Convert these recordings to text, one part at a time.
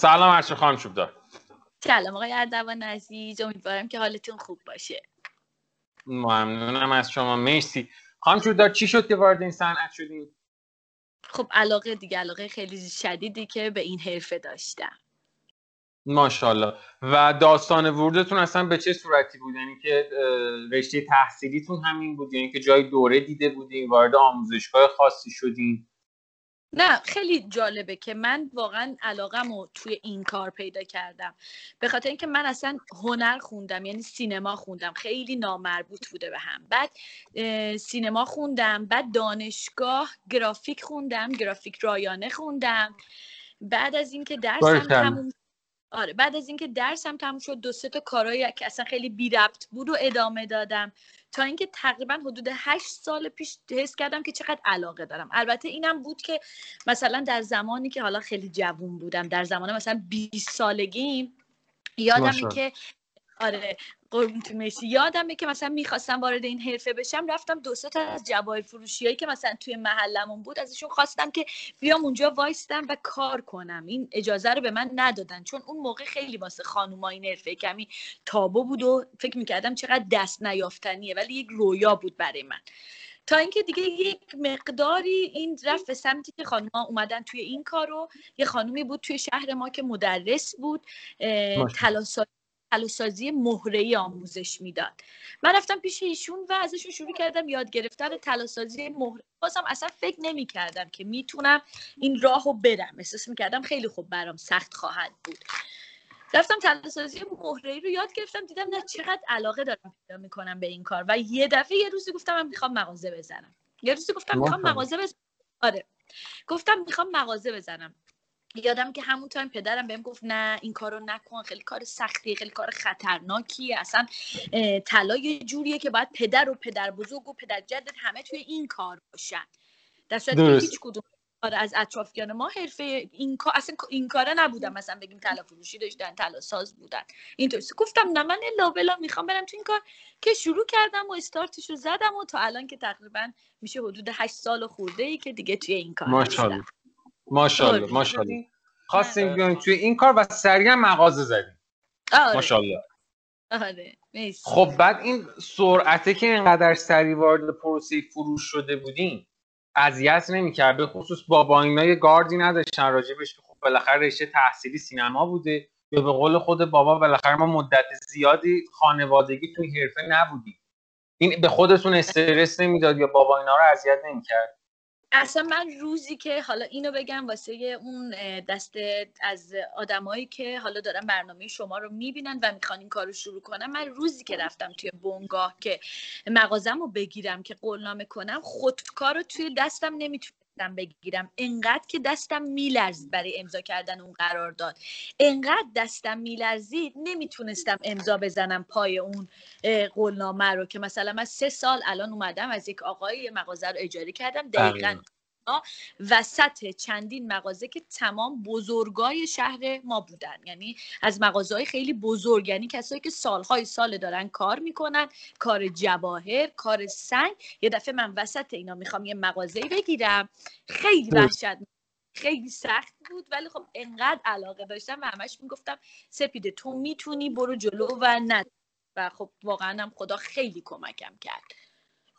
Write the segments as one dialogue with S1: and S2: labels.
S1: سلام هرچه خانم دار
S2: سلام آقای اردوان عزیز امیدوارم که حالتون خوب باشه.
S1: ممنونم از شما مرسی. خانم دار چی شد که وارد این صنعت شدین
S2: خب علاقه دیگه علاقه خیلی شدیدی که به این حرفه داشتم.
S1: ماشاءالله. و داستان ورودتون اصلا به چه صورتی بود؟ یعنی که رشته تحصیلیتون همین بود؟ یعنی که جای دوره دیده بودین وارد آموزشگاه خاصی شدین؟
S2: نه خیلی جالبه که من واقعا علاقم رو توی این کار پیدا کردم. به خاطر اینکه من اصلا هنر خوندم یعنی سینما خوندم. خیلی نامربوط بوده به هم. بعد سینما خوندم بعد دانشگاه گرافیک خوندم گرافیک رایانه خوندم. بعد از اینکه درسم تموم آره بعد از اینکه درسم تموم شد دو سه تا کارهایی که اصلا خیلی بی ربط بود و ادامه دادم. تا اینکه تقریبا حدود هشت سال پیش حس کردم که چقدر علاقه دارم. البته اینم بود که مثلا در زمانی که حالا خیلی جوون بودم در زمان مثلا 20 سالگیم یادمه که آره قربون یادمه که مثلا می‌خواستم وارد این حرفه بشم رفتم دو تا از جواهر فروشی هایی که مثلا توی محلمون بود ازشون خواستم که بیام اونجا وایستم و کار کنم. این اجازه رو به من ندادن. چون اون موقع خیلی واسه خانوما این حرفه کمی تابو بود و فکر می‌کردم چقدر دست نیافتنیه ولی یک رویا بود برای من. تا اینکه دیگه یک مقداری این رفت به سمتی که خانوما اومدن توی این کارو. یه خانومی بود توی شهر ما که مدرس بود تلاسایی تلاسازی مهره ای آموزش می‌داد. من رفتم پیش ایشون و ازشون شروع کردم یاد گرفتن تلاسازی مهره بازم اصلا فکر نمی کردم که می‌تونم این راه رو برم. احساس می‌کردم خیلی خوب برام سخت خواهد بود. رفتم تلاسازی مهره ای رو یاد گرفتم دیدم نه چقدر علاقه دارم پیدا می‌کنم به این کار. و یه دفعه یه روزی گفتم من می‌خوام مغازه بزنم. یه روزی گفتم می‌خوام مغازه بزنم آره. گفتم می‌خوام مغازه بزنم. یادم که همون تایم پدرم بهم گفت نه این کارو نکن خیلی کار سختیه خیلی کار خطرناکیه اصلا طلا یه جوریه که باید پدر و پدر بزرگ و پدر جدت همه توی این کار باشن. در صورتی هیچ کدوم از اطرافیان ما حرفه این کار اصلا این کاره نبودم مثلا بگیم طلا فروشی داشتن طلا ساز بودن. اینطوری. گفتم نه من الا بلا می‌خوام برم تو این کار که شروع کردم و استارتش رو زدم و تا الان که تقریبا میشه حدود هشت سال خورده ای که دیگه توی این کار
S1: ماشاءالله. ماشاءالله آره. ماشاءالله. خواستیم بیایم توی این کار و سریعا مغازه زدیم. آره. ماشاءالله.
S2: آره
S1: خب بعد این سرعته که اینقدر سریع وارد پروسه فروش شده بودین اذیت نمی‌کرد. به خصوص بابا اینا یه گاردی نداشتن راجبش که خب بالاخره رشته تحصیلی سینما بوده. یا به قول خود بابا بالاخره ما مدت زیادی خانوادگی توی حرفه نبودیم. این به خودتون استرس نمی‌داد یا بابا اینا رو اذیت نمی‌کرد؟
S2: اصلا من روزی که حالا اینو بگم واسه اون دست از آدمایی که حالا دارن برنامه شما رو می‌بینن و می‌خوان این کار رو شروع کنم من روزی که رفتم توی بنگاه که مغازم رو بگیرم که قولنامه کنم خودکار رو توی دستم نمی‌تونستم بگیرم. انقدر که دستم میلرزید برای امضا کردن اون قرار داد انقدر دستم میلرزید نمی‌تونستم امضا بزنم پای اون قولنامه رو که مثلا من سه سال الان اومدم از یک آقای مغازه رو اجاره کردم. دقیقا وسط چندین مغازه که تمام بزرگای شهر ما بودن. یعنی از مغازه های خیلی بزرگ یعنی کسایی که سالهای سال دارن کار می‌کنن کار جواهر کار سنگ. یه دفعه من وسط اینا می‌خوام یه مغازه بگیرم. خیلی وحشت خیلی سخت بود ولی خب انقدر علاقه داشتم و همش می‌گفتم سپیده تو می‌تونی برو جلو و نه. و خب واقعا هم خدا خیلی کمکم کرد.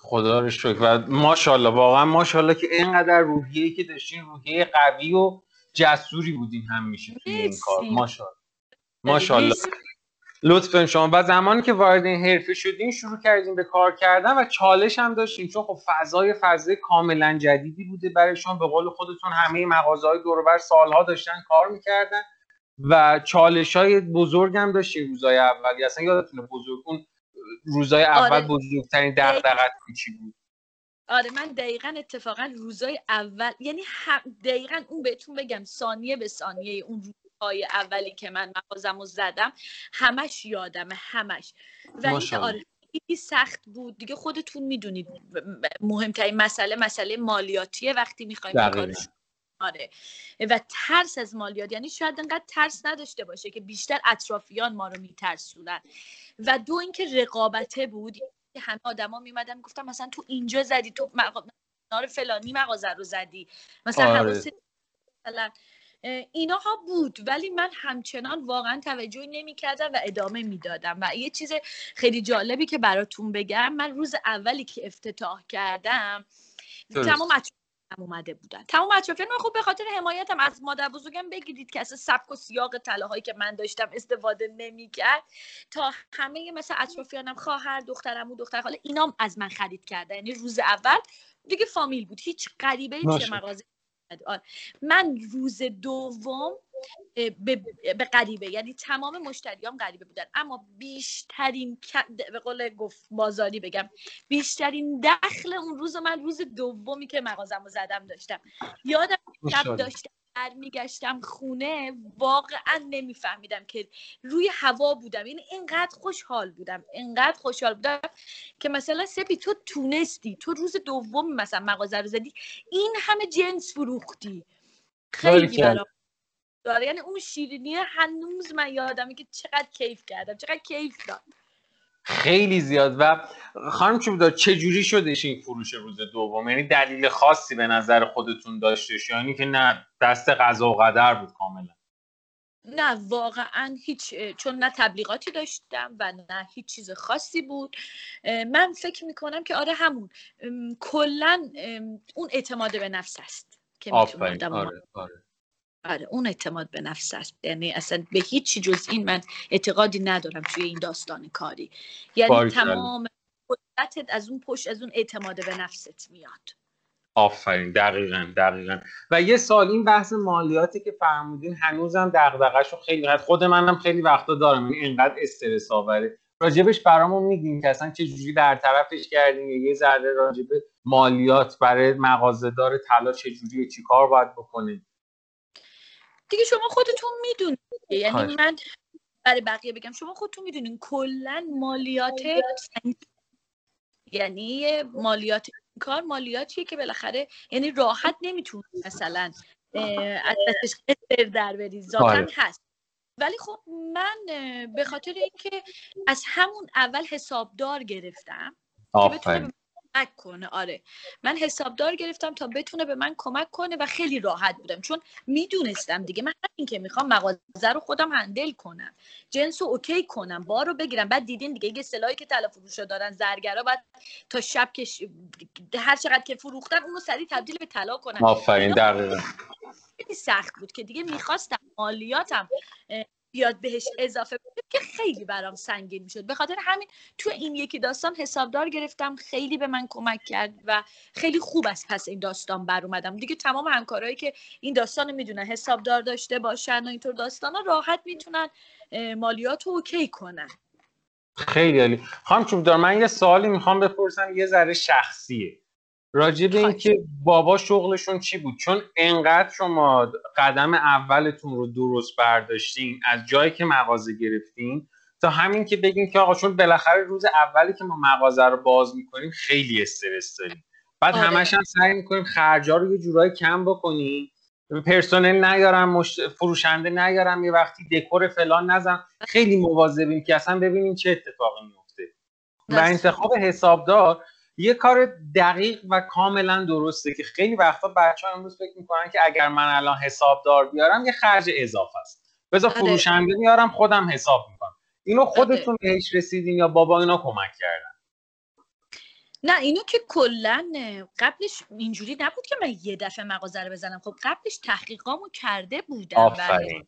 S1: خدا رو شکر. و ماشاءالله واقعا ماشاءالله که اینقدر روحیه که داشتین روحیه قوی و جسوری بودین همیشه توی این کار. ماشاءالله. ماشاءالله. لطفا شما. بعد زمانی که وارد این حرفه شدین شروع کردین به کار کردن و چالش هم داشتین. چون خب فضای فضای کاملا جدیدی بوده برای شما. به قول خودتون همه مغازه های دور سالها داشتن کار می‌کردن. و چالش های بزرگ هم داشتین روزای اولی اصلا یادتونه بزرگ اون روزای اول آره. بزرگترین دغدغت چی بود.
S2: آره من دقیقا اتفاقا روزای اول یعنی دقیقا اون بهتون بگم ثانیه به ثانیه اون روزهای اولی که من مغازم رو زدم همش یادمه همش. و آره خیلی سخت بود. دیگه خودتون می‌دونید مهمترین مسئله مسئله مالیاتیه. وقتی می‌خوایم کارش آره. و ترس از مالیات یعنی شاید انقدر ترس نداشته باشه که بیشتر اطرافیان ما رو میترسونن. و دو اینکه رقابته بود. که همه آدما میمدن گفتم مثلا تو اینجا زدی تو مغازه فلانی مغازه رو زدی. مثلا آره. مثلا ایناها بود. ولی من همچنان واقعا توجه نمی‌کردم و ادامه می‌دادم. و یه چیز خیلی جالبی که براتون بگم من روز اولی که افتتاح کردم تمام اومده بودن. تمام اطرافیان من خب به خاطر حمایتم از مادر بزرگم بگیرید که اصلا سبک و سیاق طلاهایی که من داشتم استفاده نمی‌کرد. تا همه مثل اطرافیانم خواهر دخترم و دختر خاله اینام از من خرید کرده یعنی روز اول دیگه فامیل بود. هیچ غریبه ای مغازه من روز دوم به, غریبه. یعنی تمام مشتریام غریبه بودن. اما بیشترین به قول گفت بازاری بگم بیشترین دخل اون روز من روز دومی که مغازم رو زدم داشتم. یادم شب داشتم میگشتم خونه واقعا نمیفهمیدم که روی هوا بودم. یعنی اینقدر خوشحال بودم اینقدر خوشحال بودم که مثلا سپی تو تونستی تو روز دوم مثلا مغازه رو زدی این همه جنس فروختی. خیلی برام داره. یعنی اون شیرینی هنوز من یادمه که چقدر کیف کردم چقدر کیف داد.
S1: خیلی زیاد. و خانم چوبدار چه جوری شدش این فروش روز دوم؟ یعنی دلیل خاصی به نظر خودتون داشتش یعنی که نه دست قضا و قدر بود کاملا؟
S2: نه واقعا هیچ چون نه تبلیغاتی داشتم و نه هیچ چیز خاصی بود. من فکر می‌کنم که آره همون. کلا اون اعتماد به نفس است که می‌تونم آره، آره. آره اون اعتماد به نفس است. یعنی اصلا به هیچی جز این من اعتقادی ندارم توی این داستان کاری. یعنی تمام قدرتت از اون پشت از اون اعتماد به نفست میاد.
S1: آفرین. دقیقا دقیقا. و یه سال این بحث مالیاتی که فرمودین هنوزم دغدغه‌شو خیلی هست خود منم خیلی وقتا دارم. این یعنی اینقدر استرس آوره. راجبش برامون میگین که اصلا چه جوری در طرفش کردین یه ذره راجب مالیات برای مغازه‌دار طلا چه جوری چیکار باید بکنید
S2: دیگه شما خودتون می‌دونید. یعنی من برای بقیه بگم شما خودتون می‌دونین کلا مالیات یعنی مالیات کار مالیاتیه که بالاخره یعنی راحت نمی‌تونی مثلا از دستش در بری ذاتن. هست. ولی خب من به خاطر اینکه از همون اول حسابدار گرفتم بتونه کمک کنه. آره. من حسابدار گرفتم تا بتونه به من کمک کنه و خیلی راحت بودم. چون می‌دونستم دیگه. من همین که می‌خوام مغازه رو خودم هندل کنم. جنس رو اوکی کنم. بار رو بگیرم. بعد دیدین دیگه یه سلاحی که تلا فروشا دارن زرگرا بعد تا شب که هر چقدر که فروختن اونو سریع تبدیل به طلا کنم.
S1: آفرین دقیقا.
S2: خیلی سخت بود که دیگه می‌خواستم مالیاتم بیاد بهش اضافه بده که خیلی برام سنگین می‌شد. به خاطر همین تو این یکی داستان حسابدار گرفتم. خیلی به من کمک کرد و خیلی خوب از پس این داستان بر اومدم. دیگه تمام همکارایی که این داستان می‌دونن حسابدار داشته باشن و اینطور داستان ها راحت می‌تونن مالیات رو اوکی کنن.
S1: خیلی عالی. خانم چوبدار من یه سوالی می‌خوام بپرسم. یه ذره شخصیه. راجع به اینکه بابا شغلشون چی بود؟ چون انقدر شما قدم اولتون رو درست برداشتین از جایی که مغازه گرفتین تا همین که بگین که آقا چون بالاخره روز اولی که ما مغازه رو باز می‌کنیم خیلی استرس داریم. بعد آره. همش هم سعی می‌کنیم خرجا رو یه جورایی کم بکنیم. پرسنل نیارم مشت... فروشنده نیارم یه وقتی دکور فلان نزن. خیلی مواظبیم که اصلا ببینیم چه اتفاقی میفته و انتخاب حسابدار یه کار دقیق و کاملا درسته که خیلی وقتا بچه ها امروز فکر می‌کنن که اگر من الان حسابدار بیارم یه خرج اضافه است. بذار آره. فروشنده میارم خودم حساب می‌کنم. اینو آره. خودتون بهش رسیدین یا بابا اینا کمک کردن؟
S2: نه اینو که کلا قبلش اینجوری نبود که من یه دفعه مغازه رو بزنم. خب قبلش تحقیقامو کرده بودم
S1: آفرین.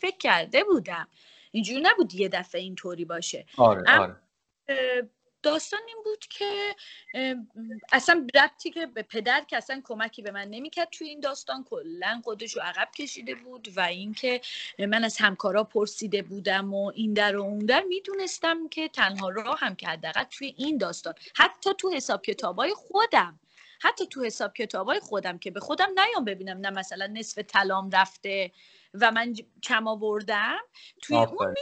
S2: فکر کرده بودم. اینجوری نبود یه دفعه اینطوری باشه.
S1: آره, آره.
S2: داستان این بود که اصلا ربطی که به پدر که اصلا کمکی به من نمی‌کرد توی این داستان کلا خودش رو عقب کشیده بود و اینکه من از همکارا پرسیده بودم و این در و اون در می‌دونستم که تنها راه هم که حداقل توی این داستان حتی تو حساب کتابای خودم حتی تو حساب کتابای خودم که به خودم نیام ببینم نه مثلا نصف طلام رفته و من کم آوردم توی اون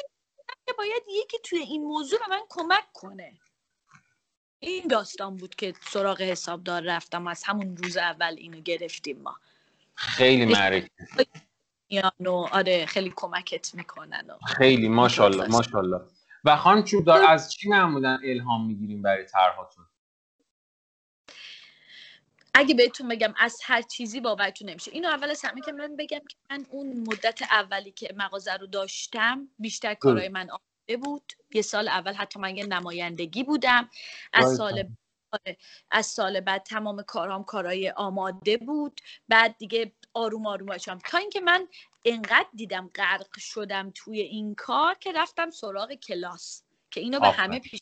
S2: که باید یکی توی این موضوع به من کمک کنه. این داستان بود که سراغ حسابدار رفتم از همون روز اول اینو گرفتیم ما.
S1: خیلی معرکه.
S2: یانو آره خیلی کمکت می‌کنن
S1: خیلی ماشاءالله ماشاءالله. و خانم چوبدار از چی معمولا الهام می‌گیریم برای طرحاتون؟
S2: اگه بهتون بگم از هر چیزی باورتون نمیشه. اینو اول از همه که من بگم که من اون مدت اولی که مغازه رو داشتم بیشتر کارهای من بود. یه سال اول حتی من یه نمایندگی بودم. از سال آره، از سال بعد تمام کارام کارهای آماده بود. بعد دیگه آروم آروم باشم تا اینکه من انقدر دیدم غرق شدم توی این کار که رفتم سراغ کلاس که اینو به همه پیش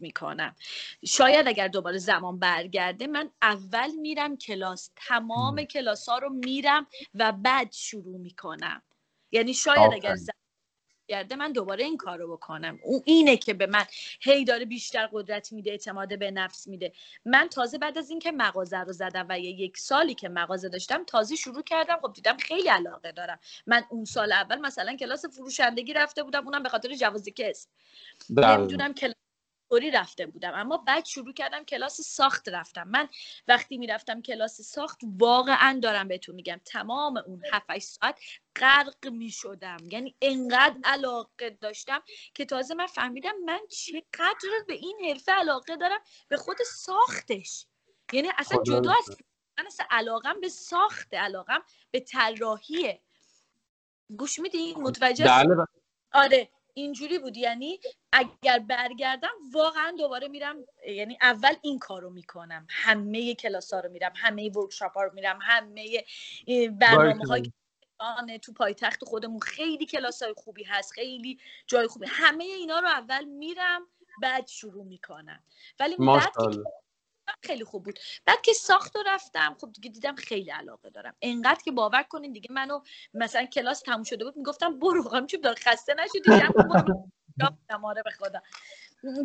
S2: می‌کنم. شاید اگر دوباره زمان برگرده من اول میرم کلاس. تمام کلاس ها رو میرم و بعد شروع می‌کنم. یعنی شاید اگر زمان گرده من دوباره این کار رو بکنم. اون اینه که به من هی داره بیشتر قدرت میده اعتماد به نفس میده. من تازه بعد از اینکه مغازه رو زدم و یه یک سالی که مغازه داشتم تازه شروع کردم. خب دیدم خیلی علاقه دارم. من اون سال اول مثلا کلاس فروشندگی رفته بودم اونم به خاطر جواز کسب. نمی‌دونم کلاس طوری رفته بودم. اما بعد شروع کردم کلاس ساخت رفتم. من وقتی می‌رفتم کلاس ساخت واقعا دارم بهتون میگم تمام اون 7 ساعت غرق می‌شدم. یعنی انقدر علاقه داشتم که تازه من فهمیدم من چقدر به این حرفه علاقه دارم به خود ساختش. یعنی اصلا خب، جدا از من اصلا علاقم به ساخت علاقم به طراحیه. گوش میدی؟ متوجه بله، بله. آره. اینجوری بود. یعنی اگر برگردم واقعا دوباره میرم یعنی اول این کارو می‌کنم. همه کلاس ها رو میرم همه ورکشاپ ها رو میرم همه برنامه های تو پایتخت خودمون. خیلی کلاس های خوبی هست خیلی جای خوبی. همه اینا رو اول میرم بعد شروع می‌کنم. ولی بعد خیلی خوب بود. بعد که ساخت و رفتم خب دیگه دیدم خیلی علاقه دارم. انقدر که باور کنین دیگه منو مثلا کلاس تموم شده بود می‌گفتم برو هم چوب دار خسته نشدی؟ آره به خدا.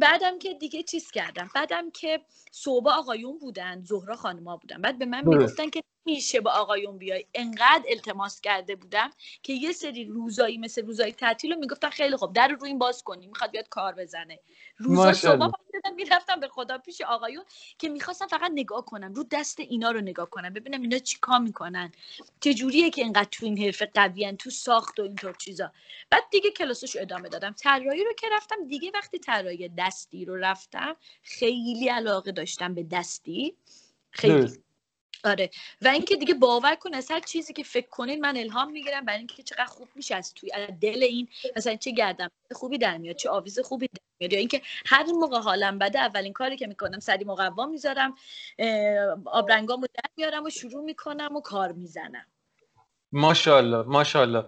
S2: بعدم که دیگه چیز کردم. بعدم که صبح آقایون بودن زهرا خانما بودن. بعد به من می‌گفتن که میشه با آقایون بیای. انقدر التماس کرده بودم که یه سری روزایی مثل روزایی تعطیل رو می‌گفتن خیلی خوب در رو این باز کنی می‌خواد بیاد کار بزنه. روزا صبح می‌رفتم به خدا پیش آقایون که می‌خواستم فقط نگاه کنم رو دست اینا رو نگاه کنم ببینم اینا چی کار می‌کنن. چه که اینقدر تو این حرفه قویان تو ساخت و اینطور چیزا. بعد دیگه کلاسش ادامه دادم. طراحی رو که رفتم دیگه وقتی طراحی دستی رو رفتم خیلی علاقه داشتم به دستی. خیلی. آره. و اینکه دیگه باور کن از هر چیزی که فکر کنین من الهام می‌گیرم برای اینکه چقدر خوب میشه از توی دل این مثلا چه گردم خوبی در میاد چه آویز خوبی در میاد. یا اینکه هر موقع حالم بده اولین کاری که می‌کنم سری مقوا می‌ذارم آبرنگامو در میارم و شروع می‌کنم و کار می‌زنم.
S1: ماشاءالله ماشاءالله.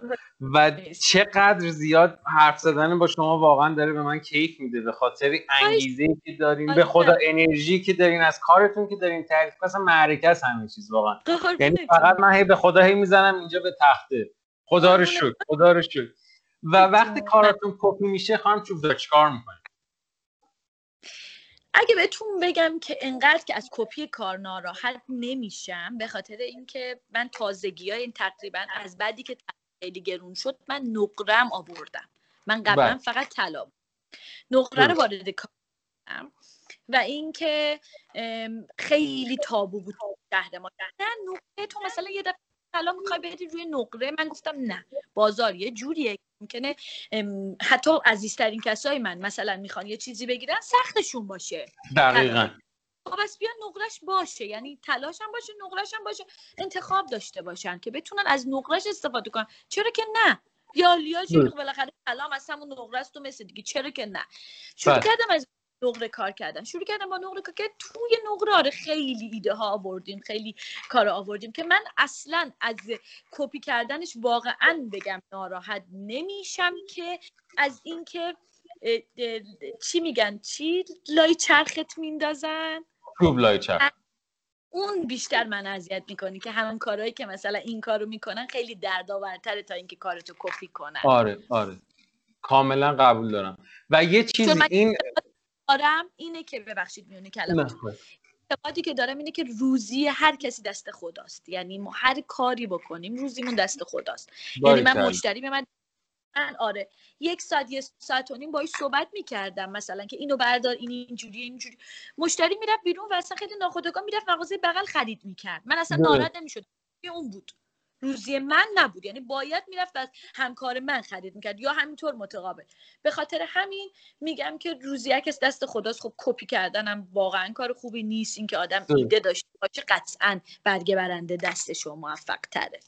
S1: و چقدر زیاد حرف زدن با شما واقعا داره به من کیف میده به خاطر انگیزه که دارین به خدا انرژی که دارین از کارتون که دارین تعریف مثلا معرکه است همه چیز واقعا. یعنی فقط من هی به خدا هی می‌زنم اینجا به تخته. خدا رو شکر خدا رو شکر. و وقتی کاراتون کپی میشه خانم چوب چیکار می‌کنید؟
S2: اگه بهتون بگم که انقدر که از کپی کار ناراحت نمیشم به خاطر اینکه من تازگی های این تقریبا از بعدی که خیلی گرون شد من نقرم آوردم. من قبلا بله. فقط طلا نقره رو وارد کار و اینکه خیلی تابو بود شهر ما. نه نقره تو مثلا یه دفعه طلا می‌خوای بری روی نقره من گفتم نه بازار یه جوریه. ممکنه حتی عزیزترین کسای من مثلا می‌خوان یه چیزی بگیرن سختشون باشه.
S1: دقیقا.
S2: خب بس بیا نقرش باشه یعنی تلاش هم باشه نقرش هم باشه انتخاب داشته باشن که بتونن از نقرش استفاده کنن. چرا که نه؟ یا لیا بالاخره سلام از همون نقره است و مثل دیگه چرا که نه؟ شروع بله. کردم از نقره کار کردن. شروع کردم با نقره کار که توی نقره آره خیلی ایده ها آوردیم خیلی کار آوردیم که من اصلا از کپی کردنش واقعا بگم ناراحت نمیشم که از اینکه چی میگن؟ چی؟ لای چرخت میندازن.
S1: خوب لای چرخ.
S2: اون بیشتر من اذیت می‌کنی که همون کارهایی که مثلا این کارو می‌کنن خیلی دردآورتره تا اینکه کارتو کپی کنن.
S1: آره آره. کاملا قبول دارم. و یه چیزی این
S2: دارم اینه که ببخشید میونه کلمات اعتقادی که دارم اینه که روزی هر کسی دست خداست. یعنی ما هر کاری بکنیم روزیمون دست خداست. یعنی من مشتری به من من آره. یک ساعت یک ساعت و نیم باهاش صحبت می‌کردم مثلا که اینو بردار این اینجوری اینجوری. مشتری می‌رفت بیرون و اصلا خیلی ناخودآگاه می‌رفت مغازه بغل خرید می‌کرد. من اصلا ناراحت نمی‌شد اون بود. روزی من نبود. یعنی باید می‌رفت از همکار من خرید می‌کرد. یا همینطور متقابل. به خاطر همین میگم که روزیه که دست خداست. خب کپی کردنم واقعا کار خوبی نیست. اینکه آدم ایده داشته باشه قطعا برگه برنده دستش موفق تره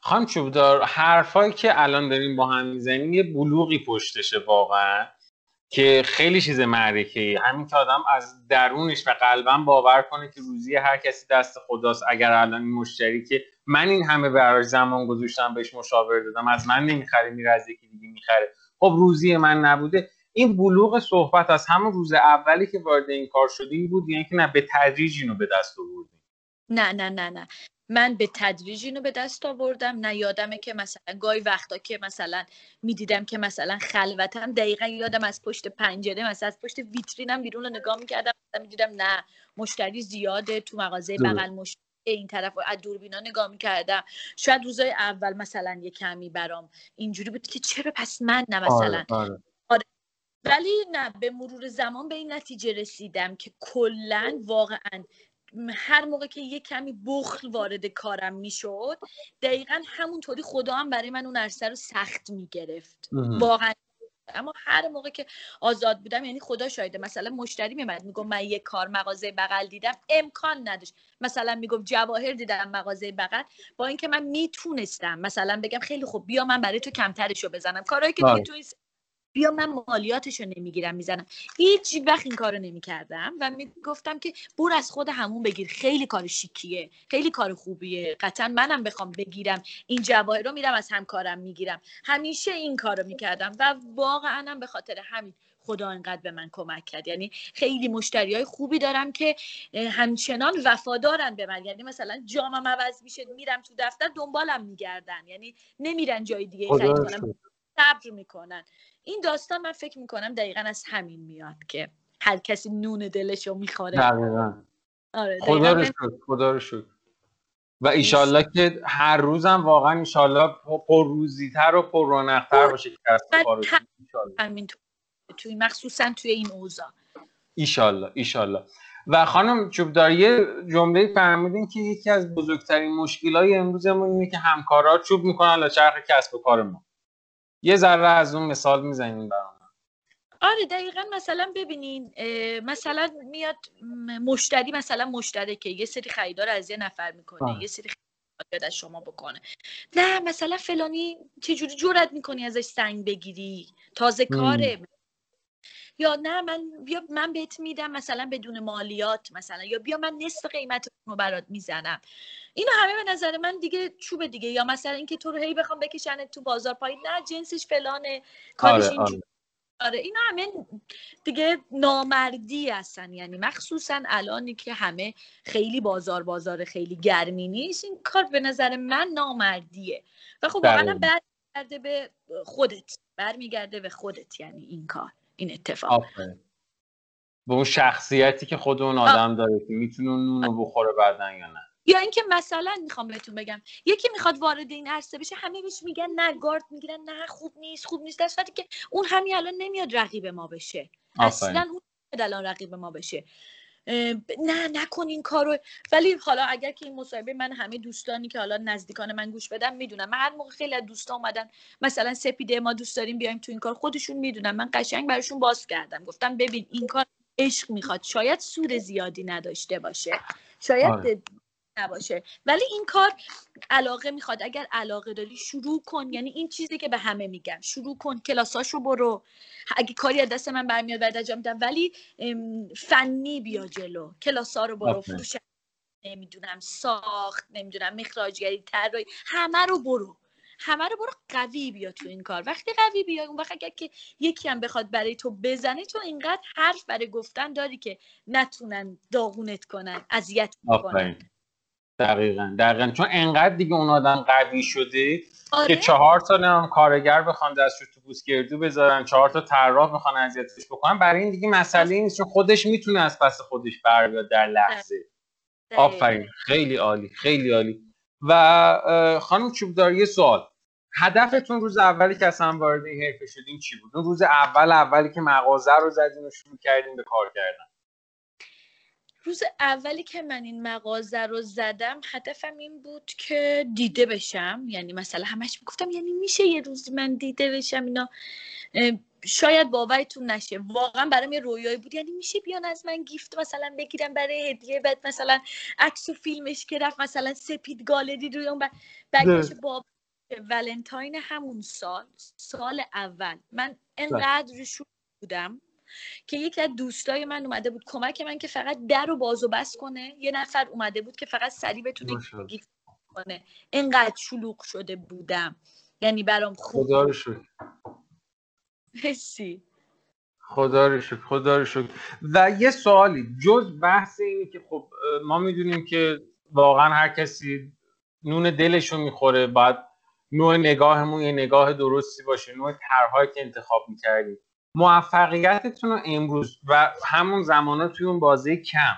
S1: خانم چوبدار حرفایی که الان داریم با هم می‌زنیم یه بلوغی پشتشه واقعا. که خیلی چیز معرکه همین که آدم از درونش و قلبا باور کنه که روزی هر کسی دست خداست. اگر الان این مشتری که من این همه براش زمان گذاشتم بهش مشاور دادم از من نمی‌خره میره از یکی دیگه می‌خره. خب روزی من نبوده. این بلوغ صحبت از همون روز اولی که وارد این کار شدیم بود یعنی که نه به تدریج اینو به دست آوردیم.
S2: نه نه نه نه. من به تدریج اینو به دست آوردم. نه یادمه که مثلا گاهی وقتا که مثلا می‌دیدم که مثلا خلوتم دقیقا یادم از پشت پنجره مثلا از پشت ویترینم بیرون رو نگاه می‌کردم. مثلا می‌دیدم نه مشتری زیاده تو مغازه بغل مشتری این طرف از دوربینا نگاه می‌کردم. شاید روزای اول مثلا یه کمی برام اینجوری بود که چرا پس من نه مثلا. آره, آره. آره. ولی نه به مرور زمان به این نتیجه رسیدم که کلا واقعا هر موقع که یه کمی بخل وارد کارم می‌شد دقیقا همونطوری خدا هم برای من اون عرصه رو سخت می‌گرفت. واقعا. اما هر موقع که آزاد بودم یعنی خدا شایده مثلا مشتری میمد میگم من یه کار مغازه بغل دیدم امکان نداشت. مثلا میگم جواهر دیدم مغازه بغل. با اینکه من می‌تونستم مثلا بگم خیلی خوب بیا من برای تو کمترشو بزنم. کارهایی که دیگه تو بیا من مالیاتش رو نمی‌گیرم می‌زنم. هیچ وقت این کارو نمی‌کردم و می‌گفتم که بور از خود همون بگیر. خیلی کار شیکیه خیلی کار خوبیه. قطعا منم بخوام بگیرم. این جواهر رو میرم از همکارم می‌گیرم. همیشه این کارو می‌کردم و واقعا هم به خاطر همین خدا انقدر به من کمک کرد. یعنی خیلی مشتری های خوبی دارم که همچنان وفادارن به من. یعنی مثلا جامم عوض میشه میرم تو دفتر دنبالم میگردن. یعنی نمیرن جای دیگه. صبر می‌کنن. این داستان من فکر می‌کنم دقیقا از همین میاد که هر کسی نون دلش رو می‌خوره
S1: آره خدا رو شکر خدا رو شکر. و ایشالله که هر روزم واقعا ایشالله پر روزیتر و پر رونقتر باشه
S2: همین توی مخصوصا توی این اوضاع.
S1: ایشالله ایشالله. و خانم چوبدار یه جمله فرمودین که یکی از بزرگترین مشکلای امروزمون اینه که همکارا چوب می‌کنن چرخ کسب و کار ما. یه ذره از اون مثال می‌زنین برام
S2: آره دقیقا مثلا ببینین مثلا میاد مشتری مثلا مشتری که یه سری خریدار از یه نفر می‌کنه یه سری خریدار از شما بکنه. نه مثلا فلانی چجوری جورت می‌کنی ازش سنگ بگیری؟ تازه کاره یا نه من بیا من بهت میدم مثلا بدون مالیات مثلا یا بیا من نصف قیمت رو برات می‌زنم. اینو همه به نظر من دیگه چوب دیگه. یا مثلا اینکه تو رو هی بخوام بکشن تو بازار پایین نه جنسش فلانه کارش آره, آره. آره اینا همه دیگه نامردی هستن. یعنی مخصوصا الانی که همه خیلی بازار بازار خیلی گرمی نیست این کار به نظر من نامردیه. و خب واقعا برمیگرده به خودت برمیگرده به خودت یعنی این کار. این اتفاق.
S1: به اون شخصیتی که خود اون آدم داره که می‌تونه اون رو بخوره بعدن یا نه.
S2: یا اینکه مثلا می‌خوام بهتون بگم یکی می‌خواد وارد این عرصه بشه همه بهش میگن نه گارد می‌گیرن نه خوب نیست خوب نیست. در که اون همین الان نمیاد رقیب ما بشه. اصلا اون الان رقیب ما بشه. نه نکن این کارو. ولی حالا اگر که این مصاحبه من همه دوستانی که حالا نزدیکان من گوش بدم می‌دونم من هر موقع خیلی از دوستا اومدن مثلا سپیده ما دوست داریم بیایم تو این کار خودشون می‌دونم من قشنگ براشون باز کردم. گفتم ببین این کار عشق می‌خواد. شاید سود زیادی نداشته باشه. شاید آره. نباشه. ولی این کار علاقه می‌خواد. اگر علاقه داری شروع کن. یعنی این چیزی که به همه میگم شروع کن کلاساشو برو. اگه کاری از دست من برمیاد بعد انجام میدم. ولی فنی بیا جلو. کلاسا رو برو. فروش نمی‌دونم ساخت نمی‌دونم مخراجگری طراحی. همه رو برو. همه رو برو. قوی بیا تو این کار. وقتی قوی بیا اون وقت اگر که یکی هم بخواد برای تو بزنه تو اینقدر حرف برای گفتن داری که نتونن داغونت کنن اذیت کنن
S1: دقیقا دقیقا. چون انقدر دیگه اون آدم قوی شده آره. که چهار تا هم کارگر بخوان دستش تو بوسگردو بذارن چهار تا طراح بخوان اذیتش بکنن برای این دیگه مسئله نیست چون خودش می‌تونه از پس خودش بر بیاد در لحظه. آفرین. خیلی عالی خیلی عالی. و خانم چوبدار یه سوال. هدفتون روز اولی که اصلا وارد این حرفه شدین چی بود؟ اون روز اول اولی که مغازه رو زدین و شروع کردین به کار کردن.
S2: روز اولی که من این مغازه رو زدم هدفم این بود که دیده بشم. یعنی مثلا همش می‌گفتم یعنی میشه یه روزی من دیده بشم اینا. شاید باورتون نشه. واقعا برام یه رویایی بود. یعنی میشه بیان از من گیفت مثلا بگیرم برای هدیه بعد مثلا عکس و فیلمش که رفت مثلا سپید گالری روی اون بعد با ولنتاین همون سال سال اول. من انقدر شو بودم. که یکی از دوستای من اومده بود کمک من که فقط در رو باز و بس کنه. یه نفر اومده بود که فقط سریع بتونه گیفت کنه. انقدر شلوغ شده بودم. یعنی برام خوب
S1: خدا رو شکر. خدا رو شکر خدا رو شکر. و یه سوالی جز بحث اینه که خب ما می‌دونیم که واقعا هر کسی نون دلشو می‌خوره باید نوع نگاهمون یه نگاه درستی باشه نوع طرحهایی که انتخاب می‌کردیم. موفقیتتون رو امروز و همون زمانا توی اون بازه کم.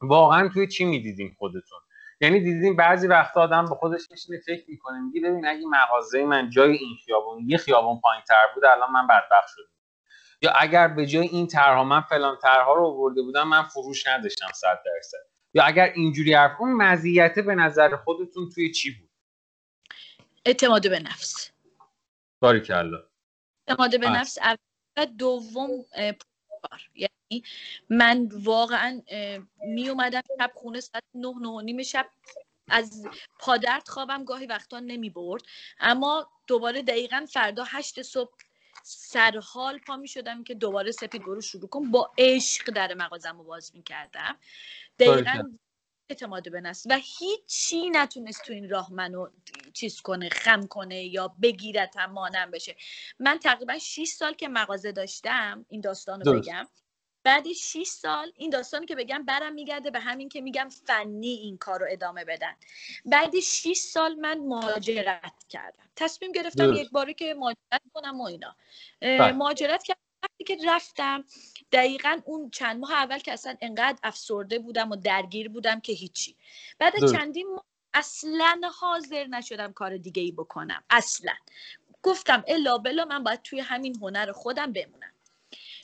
S1: واقعا توی چی می‌دیدیم خودتون؟ یعنی دیدیم بعضی وقتا آدم به خودش میشینه فکر می‌کنه میگه ببین اگه مغازه من جای این خیابون یه خیابون پایین تر بود الان من بدبخت شدم. یا اگر به جای این طرها من فلان طرها رو آورده بودم من فروش نداشتم 100 درصد. یا اگر اینجوری حرف اون مزیت به نظر خودتون توی چی بود؟
S2: اعتماد به نفس.
S1: باریکلا
S2: اعتماد به نفس و دوم یعنی من واقعا می اومدم شب خونه ساعت نه نه نیم شب از پادرت خوابم گاهی وقتا نمی برد اما دوباره دقیقا فردا هشت صبح سرحال پا می شدم که دوباره سپید برو شروع کن. با عشق در مغازم رو باز می کردم دقیقا اعتماد به نفس. و هیچی نتونست تو این راه منو چیز کنه خم کنه یا بگیرتم مانم بشه. من تقریبا 6 سال که مغازه داشتم این داستان رو بگم. بعد 6 سال این داستانی که بگم برم میگرده به همین که میگم فنی این کار رو ادامه بدن. بعد 6 سال من مهاجرت کردم. تصمیم گرفتم یک باره که مهاجرت کنم و اینا. بله. مهاجرت کردم وقتی که رفتم دقیقا اون چند ماه اول که اصلا انقدر افسرده بودم و درگیر بودم که هیچی. بعد چندین ماه اصلا حاضر نشدم کار دیگه ای بکنم. اصلا. گفتم الا بلا من باید توی همین هنر خودم بمونم.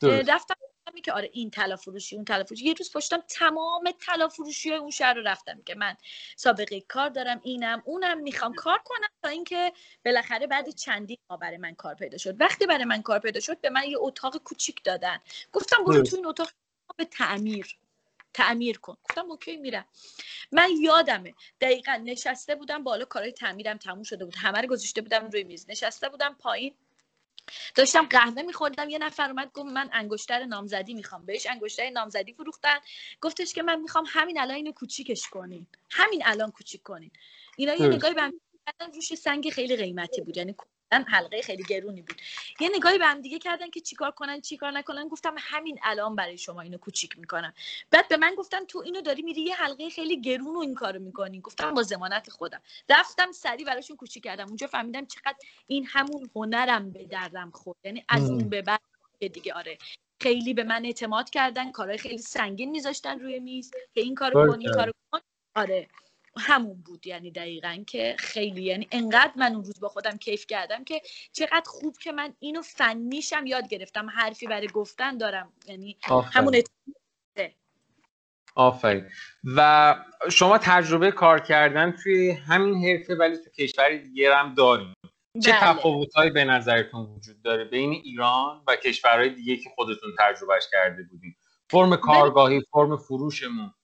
S2: رفتم که آره این طلا فروشی اون طلا فروشی. یه روز پشتم تمام طلا فروشی های اون شهر رو رفتم که من سابقه کار دارم اینم اونم می‌خوام کار کنم تا اینکه بالاخره بعد چندین ماه برای من کار پیدا شد. وقتی برای من کار پیدا شد به من یه اتاق کوچیک دادن. گفتم برو تو این اتاق به تعمیر. تعمیر کن. گفتم اوکی میرم. من یادمه. دقیقا نشسته بودم بالا کارهای تعمیرم تموم شده بود. همه رو گذاشته بودم روی میز. نشسته بودم پایین. داشتم قهوه میخوردم یه نفر اومد گفت من انگشتر نامزدی می‌خوام. بهش انگشتر نامزدی فروختن. گفتش که من می‌خوام همین الان اینو کوچیکش کنین. همین الان کوچیک کنین. اینا یه نگاهی به روش سنگ خیلی قیمتی بود. یعنی حلقه خیلی گرونی بود. یه نگاهی به هم دیگه کردن که چیکار کنن چیکار نکنن. گفتم همین الان برای شما اینو کوچیک می‌کنم. بعد به من گفتن تو اینو داری میری یه حلقه خیلی گرون و این کارو می‌کنی. گفتم با ضمانت خودم. رفتم سری براشون کوچیک کردم. اونجا فهمیدم چقدر این همون هنرم به دردم خورد. یعنی از اون به بعد دیگه آره. خیلی به من اعتماد کردن. کارهای خیلی سنگین میذاشتن روی میز. که این کارو کن این کارو کن آره. همون بود یعنی دقیقا که خیلی یعنی انقدر من اون روز با خودم کیف کردم که چقدر خوب که من اینو فنیشم یاد گرفتم حرفی برای گفتن دارم یعنی همون
S1: آفرین. و شما تجربه کار کردن توی همین حرفه ولی تو کشور دیگه هم داریم چه بله. تفاوتهایی به نظرتون وجود داره بین ایران و کشورهای دیگه که خودتون تجربهش کرده بودیم فرم کارگاهی فرم فروشمون.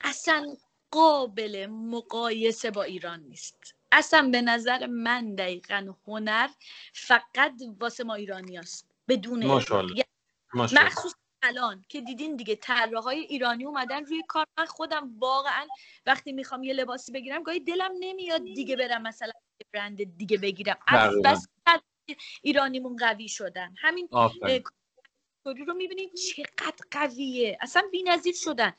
S2: اصلا قابل مقایسه با ایران نیست. اصلا به نظر من دقیقا هنر فقط واسه ما ایرانی هست بدون
S1: یعنی
S2: مخصوص الان که دیدین دیگه های ایرانی اومدن روی کار. من خودم واقعا وقتی می‌خوام یه لباسی بگیرم گاهی دلم نمیاد دیگه برم مثلا برند دیگه بگیرم. از بس ایرانیمون قوی شدن. همین رو می‌بینید چقدر قویه. اصلا بی‌نظیر شدن.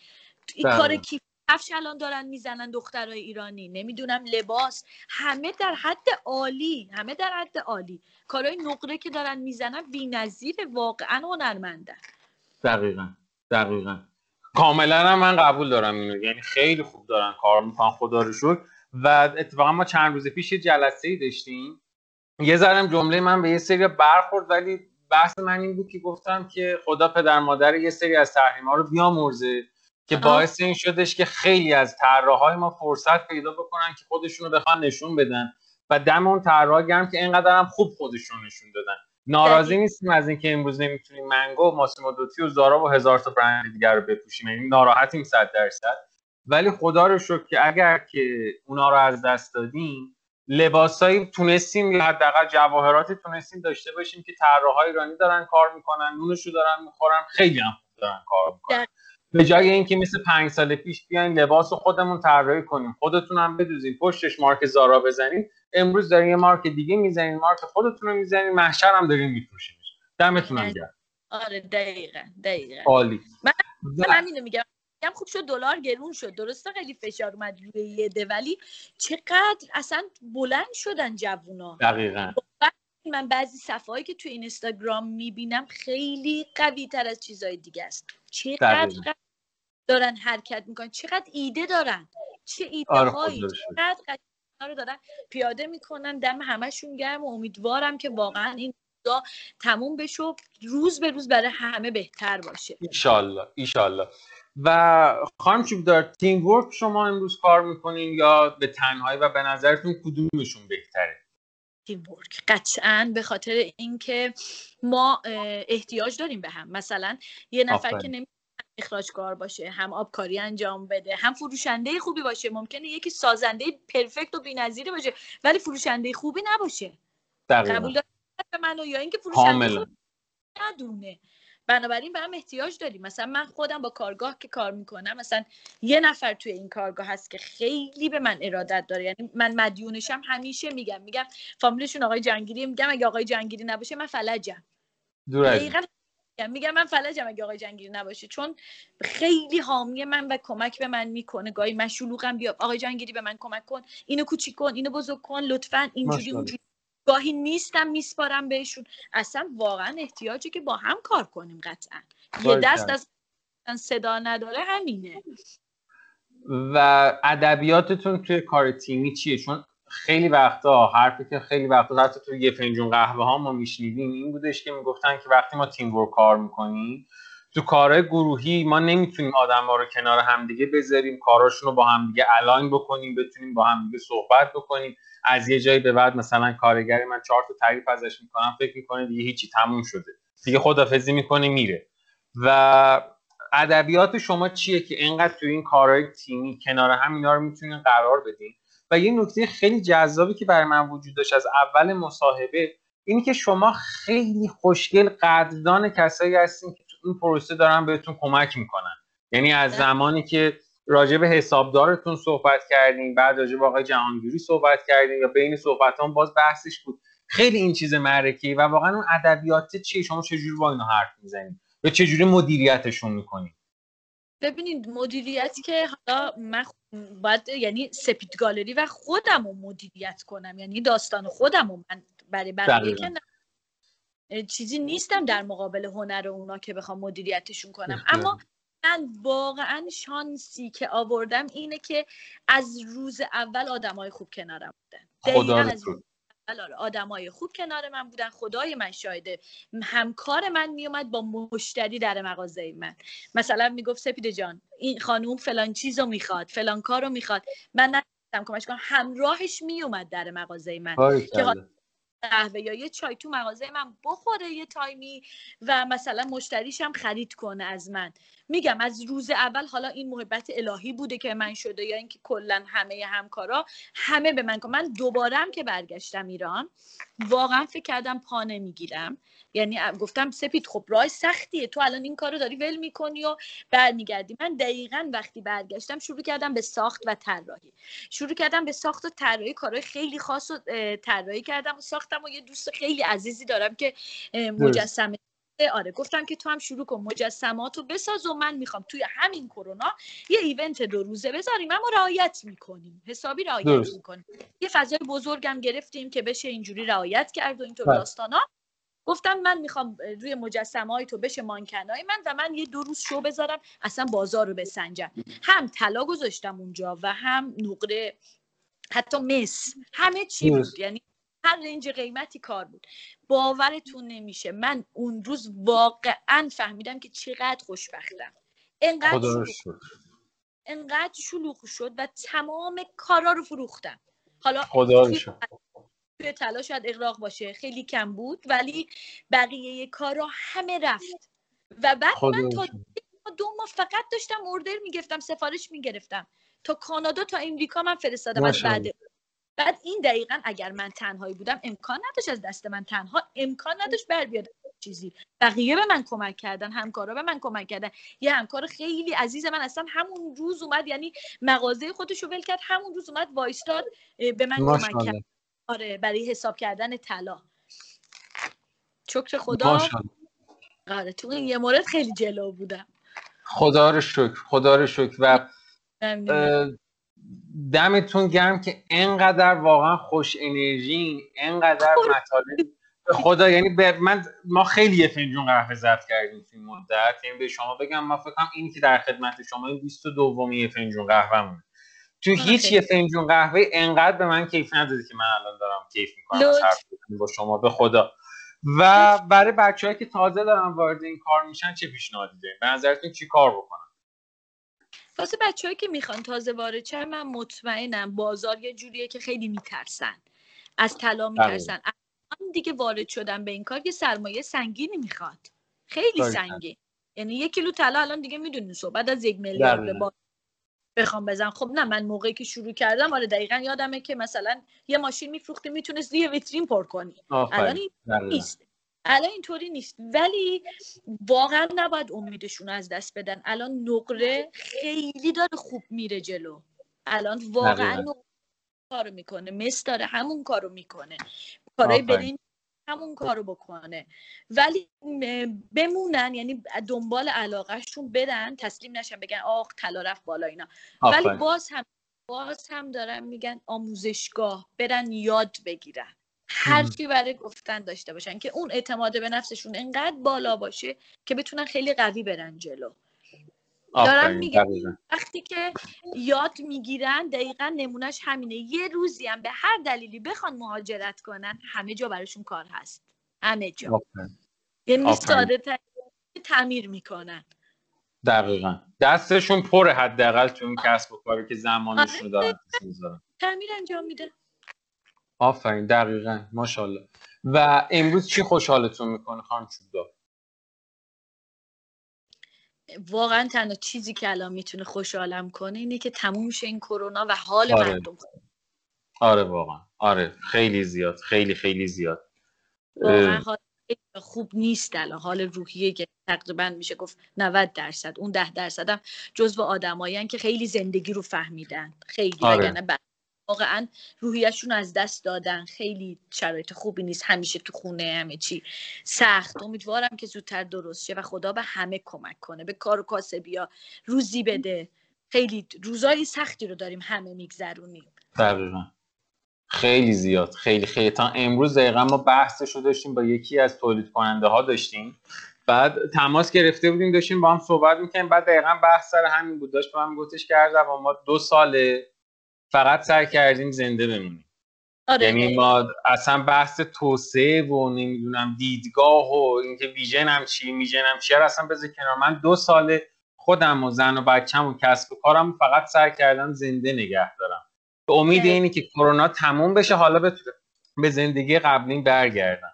S2: این کار کیف کفش الان دارن می‌زنن دخترای ایرانی. نمی‌دونم لباس. همه در حد عالی همه در حد عالی. کارهای نقره که دارن می‌زنن بی‌نظیر واقعا هنرمندن.
S1: دقیقا دقیقا. کاملا من قبول دارم اینو. یعنی خیلی خوب دارن کار می‌کنن. خدا رو شکر. و اتفاقا ما چند روز پیش جلسه ای داشتیم. یه ذرم جمله من به یه سری برخورد ولی بحث من این بود که گفتم که خدا پدر مادر یه سری از تحریم ها رو بیامرزه. که باعث این شدش که خیلی از طراحهای ما فرصت پیدا بکنن که خودشون رو بخوان نشون بدن. و دم اون طراح گرم که اینقدر هم خوب خودشون نشون دادن. ناراضی نیستیم از اینکه امروز نمی‌تونیم منگو و ماسیمو دوتی و زارا و هزار تا برند دیگر رو بپوشیم. یعنی ناراحتیم صد درصد. ولی خدا رو شکر که اگر که اونا رو از دست دادیم لباسایی تونستیم یا حداقل جواهراتی تونستیم داشته باشیم که طراحای ایرانی دارن کار می‌کنن نونشو دارن می‌خورن خیلی هم دارن کار می‌کنن. به جای اینکه مثل پنج سال پیش بیاین لباس خودمون طراحی کنیم خودتون هم بدوزین پشتش مارک زارا بزنین امروز دارین یه مارک دیگه می‌زنین مارک خودتون رو می‌زنین محشر هم دارین میفروشینش. دمتون هم گرم.
S2: آره دقیقا دقیقا.
S1: عالی.
S2: من, همینو میگم. میگم خوب شد دلار گرون شد. درسته خیلی فشار اومد روی یه ولی چقدر اصلا بلند شدن جوونا.
S1: دقیقا.
S2: من بعضی صفحه‌ای که تو اینستاگرام می‌بینم خیلی قوی تر از چیزهای دیگه است. چقدر دارن حرکت می‌کنن. چقدر ایده دارن. چه ایده آره هایی. چقدر رو دارن پیاده می‌کنن. دم همشون گرم. و امیدوارم که واقعا این تموم بشه روز به روز برای همه بهتر باشه.
S1: ایشالله ایشالله و خانم دار تیم ورک شما امروز کار می‌کنین یا به تنهایی و به نظرتون کدومشون بهتره؟
S2: تیم ورک قطعا به خاطر اینکه ما احتیاج داریم به هم. مثلا یه نفر که نمی اخراجکار باشه هم آبکاری انجام بده هم فروشنده خوبی باشه. ممکنه یکی سازنده پرفکت و بی‌نظیره باشه ولی فروشنده خوبی نباشه.
S1: دقیقا. قبول
S2: به منو یا اینکه فروشنده ندونه. بنابراین به هم احتیاج داریم. مثلا من خودم با کارگاه که کار می‌کنم مثلا یه نفر توی این کارگاه هست که خیلی به من ارادت داره. یعنی من مدیونشم همیشه میگم میگم فامیلشون آقای جنگیری میگم اگه آقای جنگیری نباشه من فلجم. دقیقا میگم. من فلجم اگه آقای جنگیری نباشه چون خیلی حامی من و کمک به من می‌کنه. گاهی مشلوقم بیا آقای جنگیری به من کمک کن اینو کوچیک کن اینو بزرگ کن لطفا اینجوری اونجوری. گاهی نیستم میسپارم بهشون. اصلا واقعا احتیاجه که با هم کار کنیم قطعا. یه دست از صدا نداره همینه.
S1: و ادبیاتتون توی کار تیمی چیه؟ چون خیلی وقتا حرفی که خیلی وقتا حتی توی یه فنجون قهوه ها ما میشنیدیم این بودش که می‌گفتن که وقتی ما تیم کار می‌کنیم تو کارهای گروهی ما نمی‌تونیم آدم ها رو کنار همدیگه بذاریم کاراشون رو با همدیگه الاین بکنیم بتونیم با همدیگه صحبت بکنیم. از یه جایی به بعد مثلا کارگری من چهار تا تعریف ازش می‌کنم فکر می‌کنه دیگه هیچی تموم شده. دیگه خدافزی می‌کنه میره. و ادبیات شما چیه که اینقدر تو این کارهای تیمی کنار هم اینا رو می‌تونین قرار بدین؟ و یه نکته خیلی جذابی که برای من وجود داشت از اول مصاحبه اینی که شما خیلی خوشگل قدردان کسایی هستین که تو این پروسه دارن بهتون کمک می‌کنن. یعنی از زمانی که راجع به حسابدارتون صحبت کردیم بعد راجع به آقای جهانگیری صحبت کردیم یا بین صحبت هم باز بحثش بود. خیلی این چیز معرکی و واقعا اون ادبیات چیه؟ شما چجوری با اینا حرف می‌زنید یا چجوری مدیریتشون می‌کنید
S2: ببینید مدیریتی که حالا من باید یعنی سپید گالری و خودم رو مدیریت کنم. یعنی داستان خودم رو من برای برای چیزی نیستم در مقابل هنر اونا که بخوام مدیریتشون کنم. اما من واقعا شانسی که آوردم اینه که از روز اول آدمای خوب کنارم بودن. دقیقا از روز اول آدمای خوب کنار من بودن. خدای من شایده همکار من میومد با مشتری در مغازه من. مثلا می‌گفت سپید جان این خانوم فلان چیزو می‌خواد فلان کارو می‌خواد. من نتونستم کمش کنم. همراهش میومد در مغازه من. که قهوه یا یه چای تو مغازه من بخوره یه تایمی و مثلا مشتریش هم خرید کنه از من. میگم از روز اول حالا این محبت الهی بوده که من شده یا اینکه کلا همه همکارا همه به من من دوبارم که برگشتم ایران واقعا فکر کردم پا نمی‌گیرم. یعنی گفتم سپید خب راه سختیه. تو الان این کارو داری ول می‌کنی و برمیگردی. من دقیقا وقتی برگشتم شروع کردم به ساخت و طراحی. شروع کردم به ساخت و طراحی. کارهای خیلی خاص و طراحی کردم و ساختم و یه دوست خیلی عزیزی دارم که مجسمه آره گفتم که تو هم شروع کن مجسمات رو بساز و من می‌خوام توی همین کرونا یه ایونت دو روزه بذاریم اما رعایت می‌کنیم. حسابی رعایت می‌کنیم. یه فضای بزرگم گرفتیم که بشه اینجوری رعایت کرد و اینطور بله. داستانا. گفتم من می‌خوام روی مجسمه های تو بشه مانکنای من و من یه دو روز شو بذارم اصلا بازار رو بسنجم. هم طلا گذاشتم اونجا و هم نقره حتی مس. همه چی بود. یعنی هر رنج قیمتی کار بود. باورتون نمیشه. من اون روز واقعا فهمیدم که چقدر خوشبختم. انقدر شلوغ انقدر شلوغ شد و تمام کارا رو فروختم. حالا
S1: خدا
S2: توی طلا شاید اقراق باشه. خیلی کم بود ولی بقیه کارا همه رفت. و بعد من تا دو ماه فقط داشتم اوردر می‌گرفتم سفارش می‌گرفتم. تا کانادا تا امریکا من فرستادم از بعد بعد این دقیقا اگر من تنهایی بودم امکان نداشت از دست من تنها امکان نداشت بر بیاد چیزی. بقیه به من کمک کردن همکارا به من کمک کردن. یه همکار خیلی عزیز من اصلا همون روز اومد یعنی مغازه خودش رو ول کرد همون روز اومد وایستاد به من کمک کرد. آره برای حساب کردن طلا. شکر خدا. آره تو این یه مورد خیلی جلو بودم.
S1: خدا رو شکر خدا رو شکر. و دمتون گرم که انقدر واقعا خوش انرژی انقدر مطالب. خدا یعنی به من ما خیلی یه فنجون قهوه زد کردیم این مدت. یعنی به شما بگم ما فکرم اینی که در خدمت شما این 22 دومی یه فنجون قهوه مونه تو هیچ یه فنجون قهوه انقدر به من کیف نداده که من الان دارم کیف می‌کنم. با شما به خدا. و برای بچه‌ای که تازه دارن وارد این کار میشن چه پیشنهادی دارین؟ به نظرتون چی کار بکنن؟
S2: واسه بچه‌ای که می‌خوان تازه وارد شن من مطمئنم بازار یه جوریه که خیلی میترسن. از طلا میترسن. الان دیگه وارد شدن به این کار که سرمایه سنگینی می‌خواد. خیلی سنگین. یعنی یک کیلو طلا الان دیگه می‌دونین صحبت از یک میلیارد با بخوام بزن. خب نه من موقعی که شروع کردم آره دقیقا یادمه که مثلا یه ماشین میفروختی می‌تونست یه ویترین پر کنی. الان نیست. الان اینطوری نیست. ولی واقعا نباید امیدشون از دست بدن. الان نقره خیلی داره خوب میره جلو. الان واقعا کارو می‌کنه. مس داره همون کارو می‌کنه. کارهای برین همون کارو بکنه. ولی بمونن یعنی دنبال علاقهشون برن تسلیم نشن بگن آخ طلا رفت بالا اینا. ولی باز هم باز هم دارن میگن آموزشگاه برن یاد بگیرن. حرفی برای گفتن داشته باشن که اون اعتماد به نفسشون انقدر بالا باشه که بتونن خیلی قوی برن جلو. دارم میگم وقتی که یاد می‌گیرن دقیقا نمونهش همینه. یه روزی هم به هر دلیلی بخوان مهاجرت کنن همه جا براشون کار هست. همه جا. یعنی ساده تعمیر می‌کنن.
S1: دقیقا. دستشون پر حداقل تو این کسب و کاری که زمانشون دارن.
S2: تعمیر انجام میده.
S1: آفرین دقیقا ماشاءالله. و امروز چی خوشحالتون می‌کنه خانم چوبدار
S2: واقعا تنها چیزی که الان می‌تونه خوشحالم کنه اینه که تموم شه این کرونا و حال آره. مردم.
S1: آره واقعا. آره خیلی زیاد خیلی خیلی زیاد.
S2: واقعا حال خوب نیست الان. حال روحیه که تقریبا میشه گفت 90 درصد اون 10 درصد هم جزو آدمایی که خیلی زندگی رو فهمیدن. خیلی آره. واقعا روحیشون از دست دادن. خیلی شرایط خوبی نیست. همیشه تو خونه همه چی سخت. امیدوارم که زودتر درست شه و خدا به همه کمک کنه. به کار و کاسبیا روزی بده. خیلی روزای سختی رو داریم همه میگذرونیم.
S1: دقیقا. خیلی زیاد. خیلی خیلی. تا امروز دقیقا ما بحثش رو داشتیم با یکی از تولید کننده ها داشتیم. بعد تماس گرفته بودیم داشتیم با هم صحبت می‌کنیم بعد دقیقا بحث سر همین بود. داشت با هم گفتش و ما دو ساله فقط سعی کردیم زنده بمونیم. آره. یعنی ما اصلا بحث توسعه و نمی‌دونم دیدگاه و اینکه ویژنم چی میژنم چی اصلا بذار کنار. من دو ساله خودم و زن و بچم و کسب و کارم فقط سعی کردم زنده نگه دارم. به امید اینی که کرونا تموم بشه حالا بتونه به زندگی قبلی برگردم.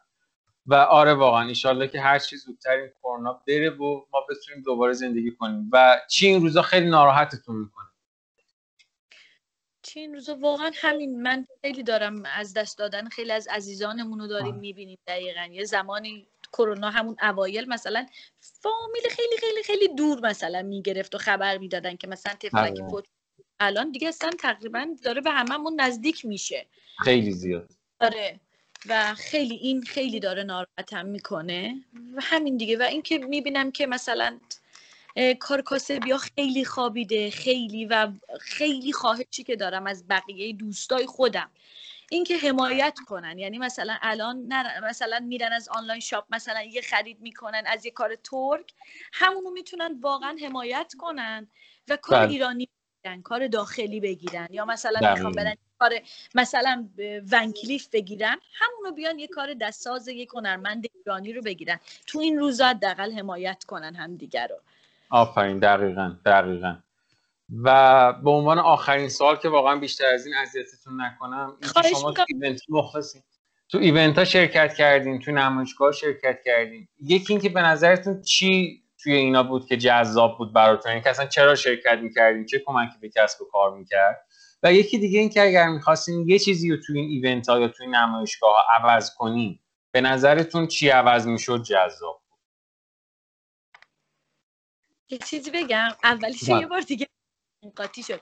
S1: و آره واقعا انشالله که هر چیز زودتر این کرونا بره و ما بتونیم دوباره زندگی کنیم. و چی این روزا خیلی ناراحتتون می‌کنه.
S2: چه این روزا واقعا همین من خیلی دارم از دست دادن خیلی از عزیزانمون رو داریم می‌بینیم دقیقا. یه زمانی کرونا همون اوایل مثلا فامیل خیلی خیلی خیلی دور مثلا می‌گرفت و خبر می‌دادن که مثلا تفلکی فوت الان دیگه اصلا تقریبا داره به هممون نزدیک میشه.
S1: خیلی زیاد.
S2: آره. و خیلی این خیلی داره ناراحتم می‌کنه. و همین دیگه. و اینکه می‌بینم که مثلا کار کاسبیا خیلی خوابیده خیلی و خیلی خواهشی که دارم از بقیه دوستای خودم. اینکه حمایت کنن. یعنی مثلا الان مثلا میرن از آنلاین شاپ مثلا یه خرید می‌کنن از یه کار ترک همونو می‌تونن واقعا حمایت کنن و کار بله. ایرانی بگیرن کار داخلی بگیرن. یا مثلا می‌خوام برن کار مثلا ونکلیف بگیرن همونو بیان یه کار دستساز یه هنرمند ایرانی رو بگیرن. تو این روزا حداقل حمایت کنن همدیگه رو.
S1: آفرین دقیقا دقیقا. و به عنوان آخرین سوال که واقعا بیشتر از این اذیتتون نکنم شما تو ایونت مخلصین تو ایونت ها شرکت کردین تو نمایشگاه شرکت کردین. یکی اینکه به نظرتون چی توی اینا بود که جذاب بود براتون؟ یعنی اصلا چرا شرکت می‌کردین؟ چه کمکی به کسب و کار می‌کرد؟ و یکی دیگه این که اگر می‌خواستین یه چیزی رو توی این event ها یا توی نمایشگاه ها عوض کنین به نظرتون چی عوض می‌شد؟ جذاب.
S2: یه چیزی بگم. اولیش بله. یه بار دیگه قاطی شد.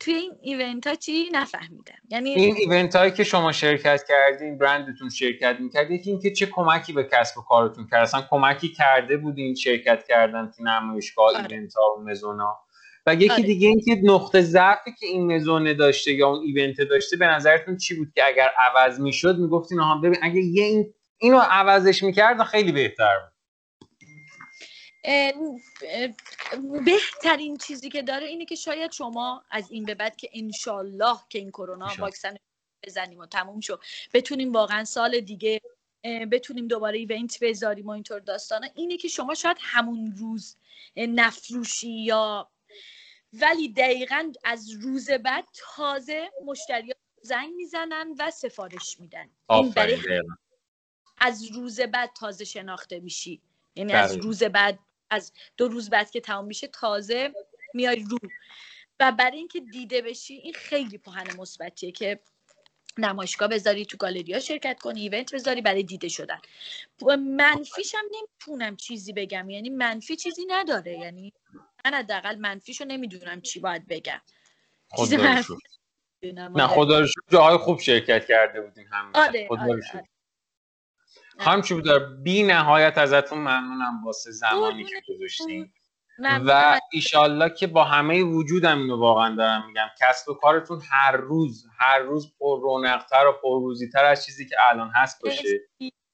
S2: توی این event ها چی نفهمیدم. یعنی
S1: این event هایی که شما شرکت کردین برندتون شرکت می‌کرد یکی اینکه چه کمکی به کسب و کارتون کرد. اصلا کمکی کرده بودین شرکت کردن تو نمایشگاه آره. event ها و مزونا. و یکی آره. دیگه اینکه نقطه ضعفی که این مزونه داشته یا اون ایونت داشته به نظرتون چی بود که اگر عوض می‌شد؟ می‌گفتین آها ببین اگه یه این اینو عوضش می‌کرد خیلی بهتر بود.
S2: بهترین چیزی که داره اینه که شاید شما از این به بعد که انشالله که این کرونا واکسن بزنیم و تموم شد بتونیم واقعا سال دیگه بتونیم دوباره ایونت بذاریم و اینطور داستانا. اینه که شما شاید همون روز نفروشی یا ولی دقیقا از روز بعد تازه مشتری زنگ می‌زنن و سفارش میدن. این برای از روز بعد تازه شناخته میشی. یعنی از روز بعد از دو روز بعد که تمام میشه تازه میای رو. و برای اینکه دیده بشی این خیلی پهن مثبتیه که نمایشگاه بذاری تو گالریا شرکت کنی ایونت بذاری برای دیده شدن. منفیشم نمی‌تونم چیزی بگم. یعنی منفی چیزی نداره. یعنی من حداقل منفیشو نمی‌دونم چی باید بگم.
S1: منفی نه خدا رو جاهای خوب شرکت کرده بودین هم
S2: آره, آره, آره.
S1: خانم چوبدار بی نهایت ازتون ممنونم واسه زمانی که گذاشتین. و ایشالله که با همه وجودم اینو واقعا دارم میگم. کسب و کارتون هر روز هر روز پر رونقتر و پر تر از چیزی که الان هست باشه.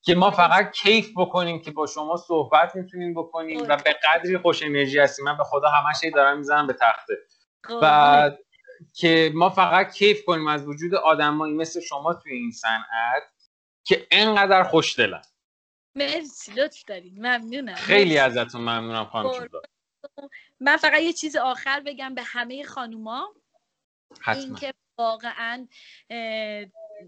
S1: که ما فقط کیف بکنیم که با شما صحبت می‌تونیم بکنیم و به قدری خوش انرژی هستیم. من به خدا همه دارم می‌زنم به تخته. و که ما فقط کیف کنیم از وجود آدمایی مثل شما توی این صنعت که انقدر خوش دلن.
S2: مرسی لطف دارید ممنونم.
S1: خیلی ازتون ممنونم خانم
S2: من فقط یه چیز آخر بگم به همه خانوما. اینکه واقعا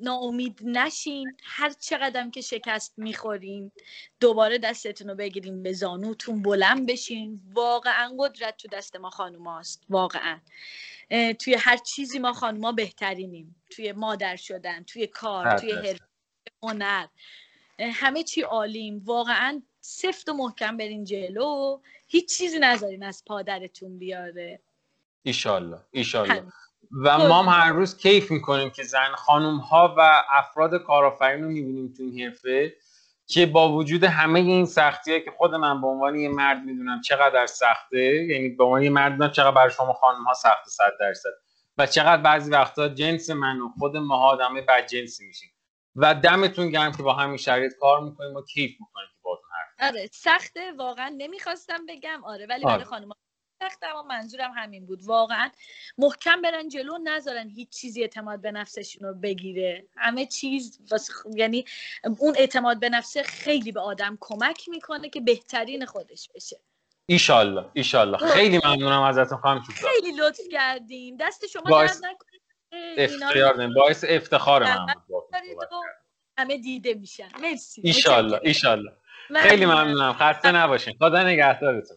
S2: ناامید نشین. هر چقدر که شکست می‌خورین دوباره دستتون رو بگیرین به زانوتون بلند بشین. واقعا قدرت تو دست ما خانوماست. واقعا. توی هر چیزی ما خانوما بهترینیم. توی مادر شدن توی کار توی حرفه هنر. همه چی عالیم. واقعا سفت و محکم برین جلو. هیچ چیزی نذارین از پادرتون بیاره.
S1: ایشالله ایشالله و ما هم هر روز کیف می‌کنیم که زن خانم ها و افراد کارآفرین رو می‌بینیم تو این حرفه که با وجود همه این سختی که خود من به عنوان یه مرد می‌دونم چقدر سخته یعنی به عنوان یه مرد می‌دونم چقدر برای شما خانم ها سخته صد درصد. و چقدر بعضی وقتا جنس من و خود ما آدمه بد جنسی میشیم. و دمتون گرم که با همین شرایط کار می‌کنیم و کیف می‌کنیم که باهاتون
S2: حرف آره سخته. واقعا نمی‌خواستم بگم. آره ولی آره. خانم سخته اما منظورم همین بود. واقعا محکم برن جلو نذارن هیچ چیزی اعتماد به نفسشون رو بگیره. همه چیز یعنی اون اعتماد به نفسه خیلی به آدم کمک می‌کنه که بهترین خودش بشه.
S1: ایشالله ایشالله. خیلی ممنونم ازتون خانم
S2: خیلی لطف کردیم دست شما. درد
S1: افتخار باعث افتخار من
S2: همه دیده میشن. مرسی.
S1: ایشالله ایشالله. خیلی ممنونم. خسته نباشین. خدا نگهدارتون.